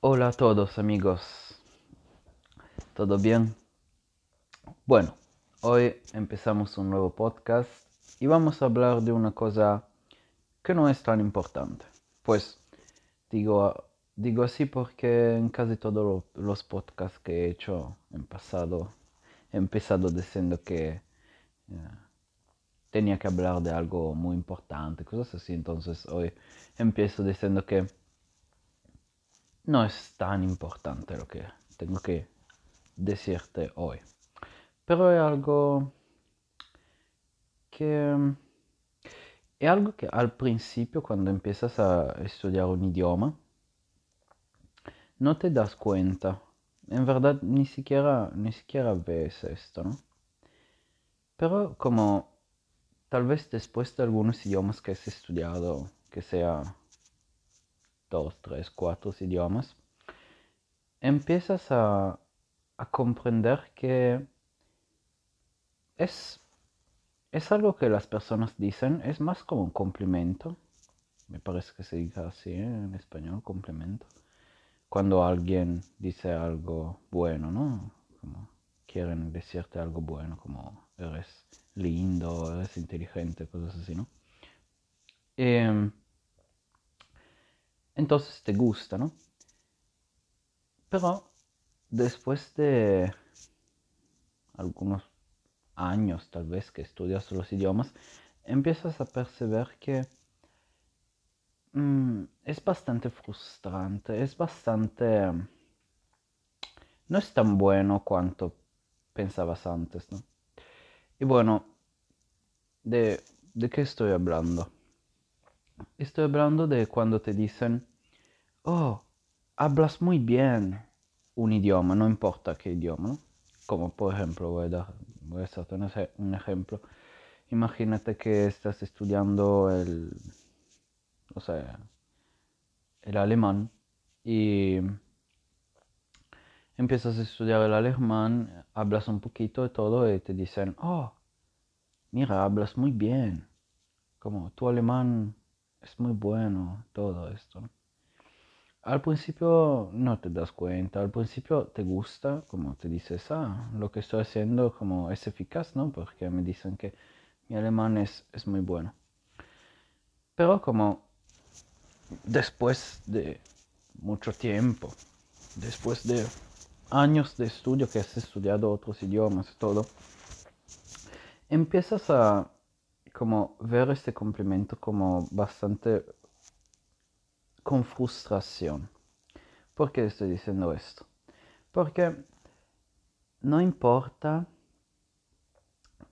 Hola a todos amigos, ¿todo bien? Bueno, hoy empezamos un nuevo podcast y vamos a hablar de una cosa que no es tan importante. Pues digo, digo así porque en casi todos los podcasts que he hecho en pasado he empezado diciendo que eh, tenía que hablar de algo muy importante, cosas así. Entonces hoy empiezo diciendo que no es tan importante lo que tengo que decirte hoy. Pero es algo que... Es algo que al principio cuando empiezas a estudiar un idioma, no te das cuenta. En verdad ni siquiera, ni siquiera ves esto, ¿no? Pero como tal vez después de algunos idiomas que has estudiado, que sea dos, tres, cuatro idiomas, empiezas a, comprender que es, es algo que las personas dicen, es más como un complemento. Me parece que se diga así ¿eh? en español, complemento. Cuando alguien dice algo bueno, ¿no? Como quieren decirte algo bueno, como eres lindo, eres inteligente, cosas así, ¿no? Em, entonces te gusta, ¿no? Pero después de algunos años tal vez que estudias los idiomas, empiezas a percibir que mm, es bastante frustrante, es bastante... no es tan bueno cuanto pensabas antes, ¿no? Y bueno, ¿de, de qué estoy hablando? Estoy hablando de cuando te dicen, oh, hablas muy bien un idioma, no importa qué idioma. Como por ejemplo, voy a, dar, voy a un ejemplo. Imagínate que estás estudiando el, o sea, el alemán y empiezas a estudiar el alemán, hablas un poquito de todo y te dicen, oh, mira, hablas muy bien. Como tu alemán es muy bueno todo esto. Al principio no te das cuenta, al principio te gusta, como te dices, ah, lo que estoy haciendo como es eficaz, ¿no? Porque me dicen que mi alemán es, es muy bueno. Pero como después de mucho tiempo, después de años de estudio que has estudiado otros idiomas todo, empiezas a como ver este complemento como bastante con frustración. ¿Por qué estoy diciendo esto? Porque no importa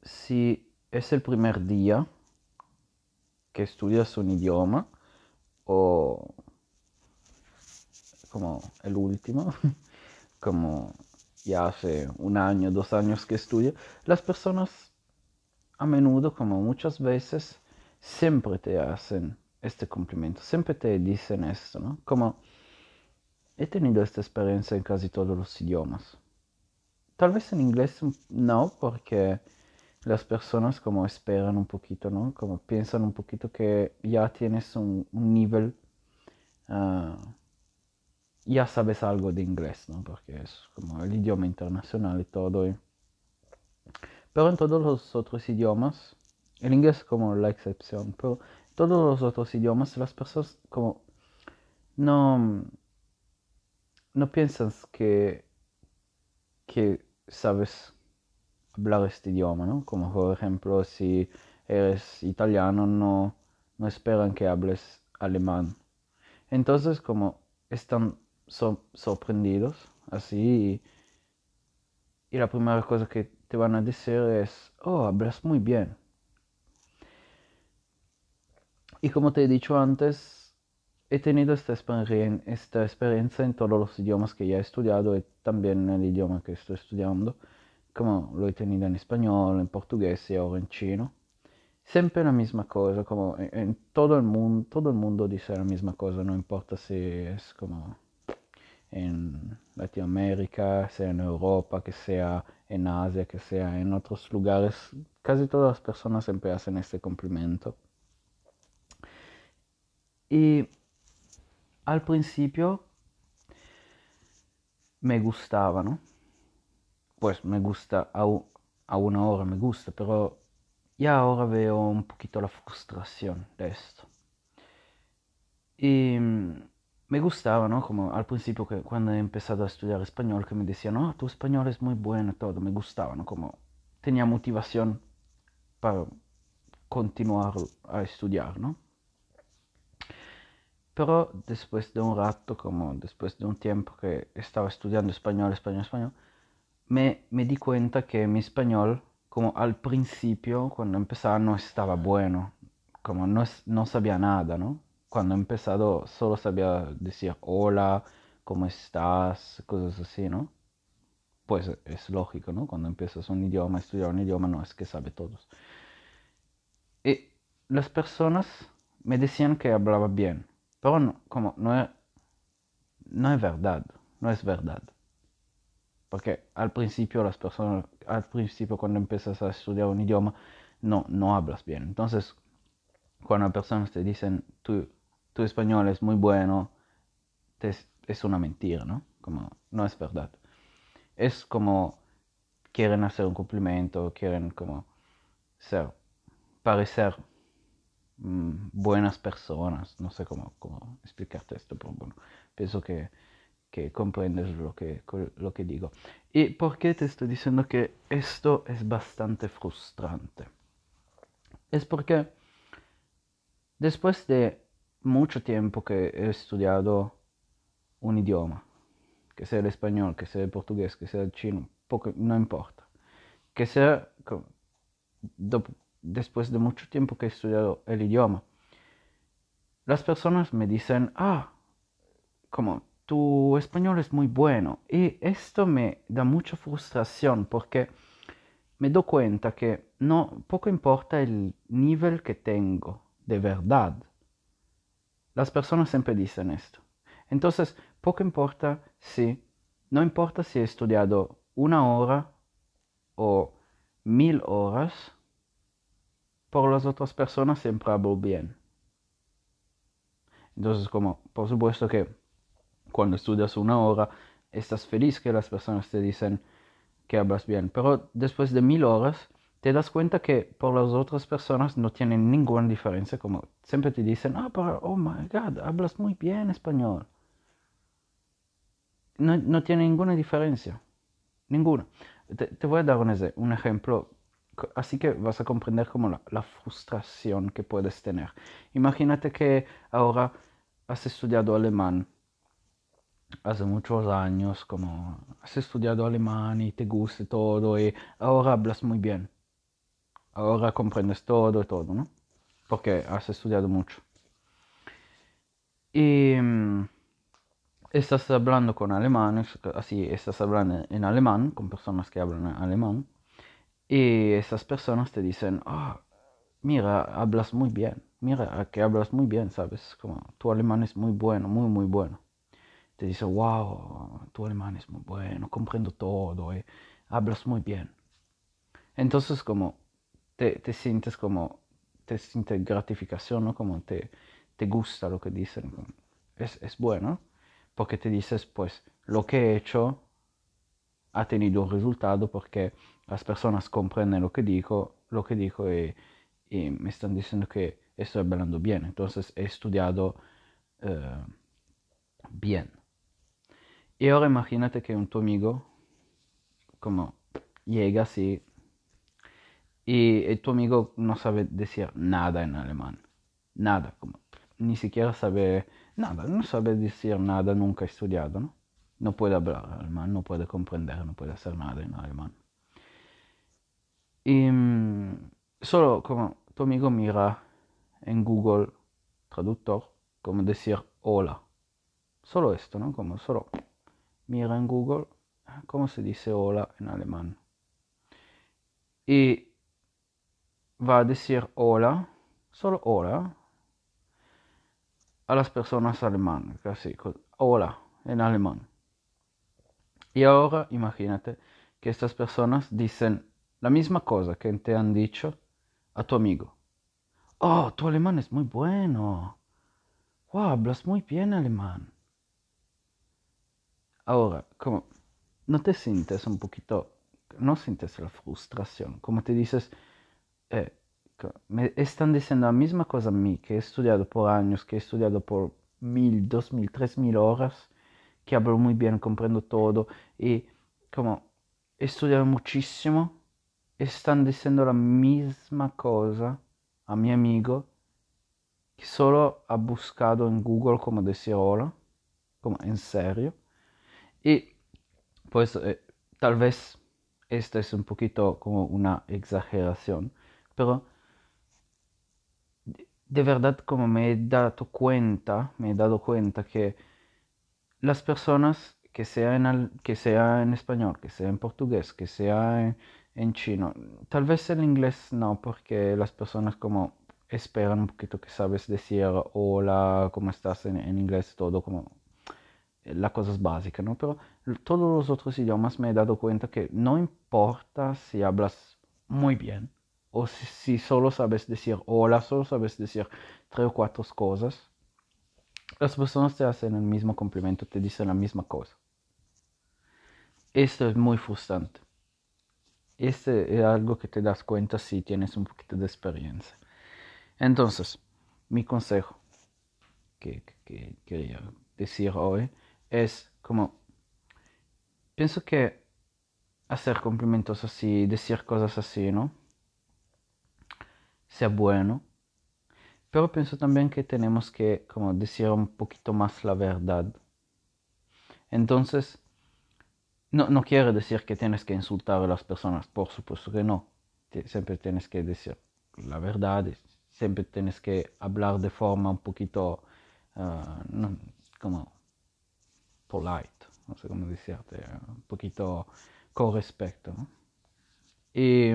si es el primer día que estudias un idioma o como el último, como ya hace un año, dos años que estudio, las personas a menudo, como muchas veces, siempre te hacen este cumplimiento, siempre te dicen esto, ¿no? Como he tenido esta experiencia en casi todos los idiomas. Tal vez en inglés no, porque las personas como esperan un poquito, ¿no? Como piensan un poquito que ya tienes un, nivel, ah, ya sabes algo de inglés, ¿no? Porque es como el idioma internacional y todo. Pero en todos los otros idiomas, el inglés como la excepción, pero en todos los otros idiomas las personas como no, no piensas que, que sabes hablar este idioma, ¿no? Como por ejemplo si eres italiano no, no esperan que hables alemán. Entonces como están sorprendidos así y la primera cosa que te van a decir es, oh, hablas muy bien. Y como te he dicho antes, he tenido esta, esta experiencia en todos los idiomas que ya he estudiado y también en el idioma que estoy estudiando, como lo he tenido en español, en portugués y ahora en chino. Siempre la misma cosa, como en todo el mundo, todo el mundo dice la misma cosa, no importa si es como en Latinoamérica, sea en Europa, que sea en Asia, que sea en otros lugares, casi todas las personas siempre hacen este cumplimiento. Y al principio me gustaba, ¿no? Pues me gusta, aún ahora me gusta, pero ya ahora veo un poquito la frustración de esto. Y me gustaba, ¿no? Como al principio que cuando he empezado a estudiar español, que me decían, no, tu español es muy bueno, todo, me gustaba, ¿no? Como tenía motivación para continuar a estudiar, ¿no? Pero después de un rato, como después de un tiempo que estaba estudiando español, español, español, me, me di cuenta que mi español, como al principio, cuando empezaba, no estaba bueno, como no, no sabía nada, ¿no? Cuando he empezado solo sabía decir hola, ¿cómo estás? Cosas así, ¿no? Pues es lógico, ¿no? Cuando empiezas un idioma, estudiar un idioma, no es que sabe todos. Y las personas me decían que hablaba bien, pero no, como no es, no es verdad, no es verdad. Porque al principio las personas, al principio cuando empiezas a estudiar un idioma, no, no hablas bien. Entonces, cuando personas te dicen, tu, tu español es muy bueno, es una mentira, ¿no? Como, no es verdad. Es como, quieren hacer un cumplimiento, quieren como ser, parecer Mm, buenas personas. No sé cómo, cómo, explicarte esto, pero bueno, pienso que, que comprendes lo que, lo que digo. ¿Y por qué te estoy diciendo que esto es bastante frustrante? Es porque después de mucho tiempo que he estudiado un idioma, que sea el español, que sea el portugués, que sea el chino, poco, no importa, que sea después de mucho tiempo que he estudiado el idioma, las personas me dicen, ah, como tu español es muy bueno. Y esto me da mucha frustración porque me doy cuenta que no, poco importa el nivel que tengo de verdad. Las personas siempre dicen esto. Entonces, poco importa si, no importa si he estudiado una hora o mil horas, por las otras personas siempre hablo bien. Entonces, como por supuesto que cuando estudias una hora, estás feliz que las personas te dicen que hablas bien, pero después de mil horas, te das cuenta que por las otras personas no tienen ninguna diferencia, como siempre te dicen, ah, pero, oh my god, hablas muy bien español. No, no tiene ninguna diferencia, ninguna. Te, voy a dar un, ejemplo así que vas a comprender como la, frustración que puedes tener. Imagínate que ahora has estudiado alemán hace muchos años, como has estudiado alemán y te gusta todo y ahora hablas muy bien. Ahora comprendes todo y todo, ¿no? Porque has estudiado mucho. Y mm, estás hablando con alemanes, así estás hablando en alemán, con personas que hablan alemán y esas personas te dicen, ah, mira, hablas muy bien, mira que hablas muy bien, ¿sabes? Como tu alemán es muy bueno, muy, muy bueno. Te dice, wow, tu alemán es muy bueno, comprendo todo, eh, hablas muy bien. Entonces como te, te, sientes como, te sientes gratificación, ¿no? Como te, te gusta lo que dicen. Es, es bueno, porque te dices, pues, lo que he hecho ha tenido un resultado porque las personas comprenden lo que digo, lo que digo y, me están diciendo que estoy hablando bien. Entonces he estudiado eh, bien. Y ahora imagínate que un tu amigo como llega así y tu amigo no sabe decir nada en alemán. Nada, como ni siquiera sabe nada, no sabe decir nada, nunca ha estudiado, ¿no? No puede hablar alemán, no puede comprender, no puede hacer nada en alemán. Y mm, solo como tu amigo mira en Google Traductor, como decir hola. Solo esto, ¿no? Como solo mira en Google cómo se dice hola en alemán. Y va a decir hola, solo hola, a las personas alemanas, casi, hola en alemán. Y ahora imagínate que estas personas dicen la misma cosa que te han dicho a tu amigo. Oh, tu alemán es muy bueno. Wow, hablas muy bien alemán. Ahora, como no te sientes un poquito, no sientes la frustración, como te dices, eh, me están diciendo la misma cosa a mí, que he estudiado por años, que he estudiado por mil, dos mil, tres mil horas, que hablo muy bien, comprendo todo, y como he estudiado muchísimo, están diciendo la misma cosa a mi amigo, que solo ha buscado en Google como decir hola, como en serio, y pues eh, tal vez esta es un poquito como una exageración, pero de verdad como me he dado cuenta, me he dado cuenta que las personas, que sea en, que sea en español, que sea en portugués, que sea en, chino, tal vez en inglés no, porque las personas como esperan un poquito que sabes decir hola, cómo estás en, en inglés, todo como las cosas básicas, ¿no? Pero todos los otros idiomas me he dado cuenta que no importa si hablas muy bien o si, solo sabes decir hola, solo sabes decir tres o cuatro cosas, las personas te hacen el mismo complemento, te dicen la misma cosa. Esto es muy frustrante. Este es algo que te das cuenta si tienes un poquito de experiencia. Entonces, mi consejo que quería decir hoy es como, pienso que hacer cumplimientos así, decir cosas así, ¿no? Sea bueno, pero pienso también que tenemos que como decir un poquito más la verdad. Entonces, no, no quiere decir que tienes que insultar a las personas, por supuesto que no. Siempre tienes que decir la verdad, siempre tienes que hablar de forma un poquito, ah, como polite, no sé cómo decirte, un poquito con respeto. Y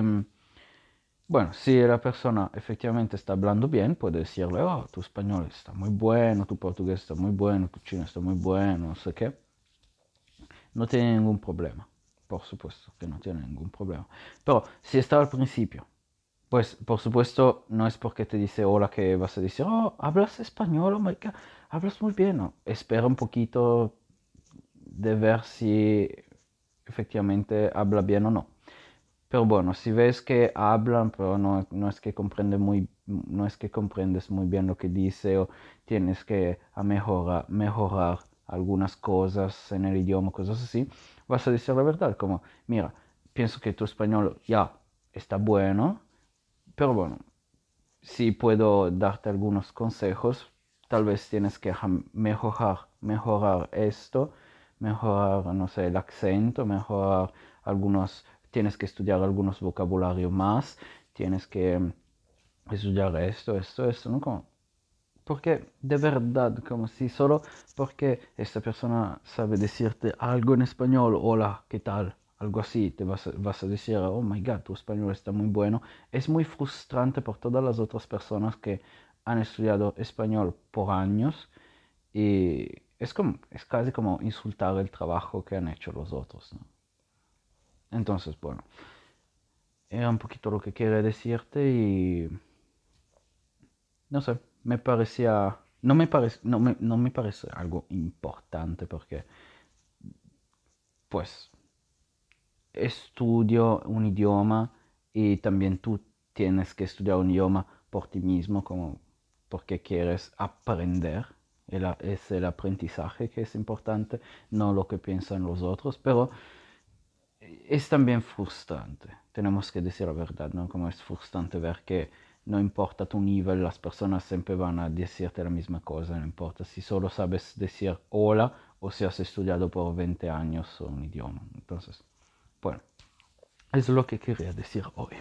bueno, si la persona efectivamente está hablando bien, puede decirle, oh, tu español está muy bueno, tu portugués está muy bueno, tu chino está muy bueno, no sé qué. No tiene ningún problema, por supuesto que no tiene ningún problema. Pero si está al principio, pues por supuesto no es porque te dice hola que vas a decir, oh, hablas español, God, hablas muy bien. No, espera un poquito, de ver si efectivamente habla bien o no. Pero bueno, si ves que hablan, pero no, no, es que comprende muy, no es que comprendes muy bien lo que dice o tienes que mejorar, mejorar algunas cosas en el idioma, cosas así, vas a decir la verdad, como, mira, pienso que tu español ya está bueno, pero bueno, si puedo darte algunos consejos, tal vez tienes que mejorar, mejorar esto mejorar, no sé, el acento, mejorar algunos, tienes que estudiar algunos vocabularios más, tienes que mm, estudiar esto, esto, esto, ¿no? Como, porque de verdad, como si solo porque esta persona sabe decirte algo en español, hola, ¿qué tal? Algo así, te vas vas a decir, oh my god, tu español está muy bueno. Es muy frustrante por todas las otras personas que han estudiado español por años y es, como, es casi como insultar el trabajo que han hecho los otros. Entonces, bueno, era un poquito lo que quería decirte y no sé, me parecía, no me parece, no me, no me parece algo importante porque, pues, estudio un idioma y también tú tienes que estudiar un idioma por ti mismo, como porque quieres aprender. Es el aprendizaje que es importante, no lo que piensan los otros, pero es también frustrante, tenemos que decir la verdad, ¿no? Como es frustrante ver que no importa tu nivel, las personas siempre van a decirte la misma cosa, no importa si solo sabes decir hola o si has estudiado por 20 años un idioma. Entonces, bueno, es lo que quería decir hoy.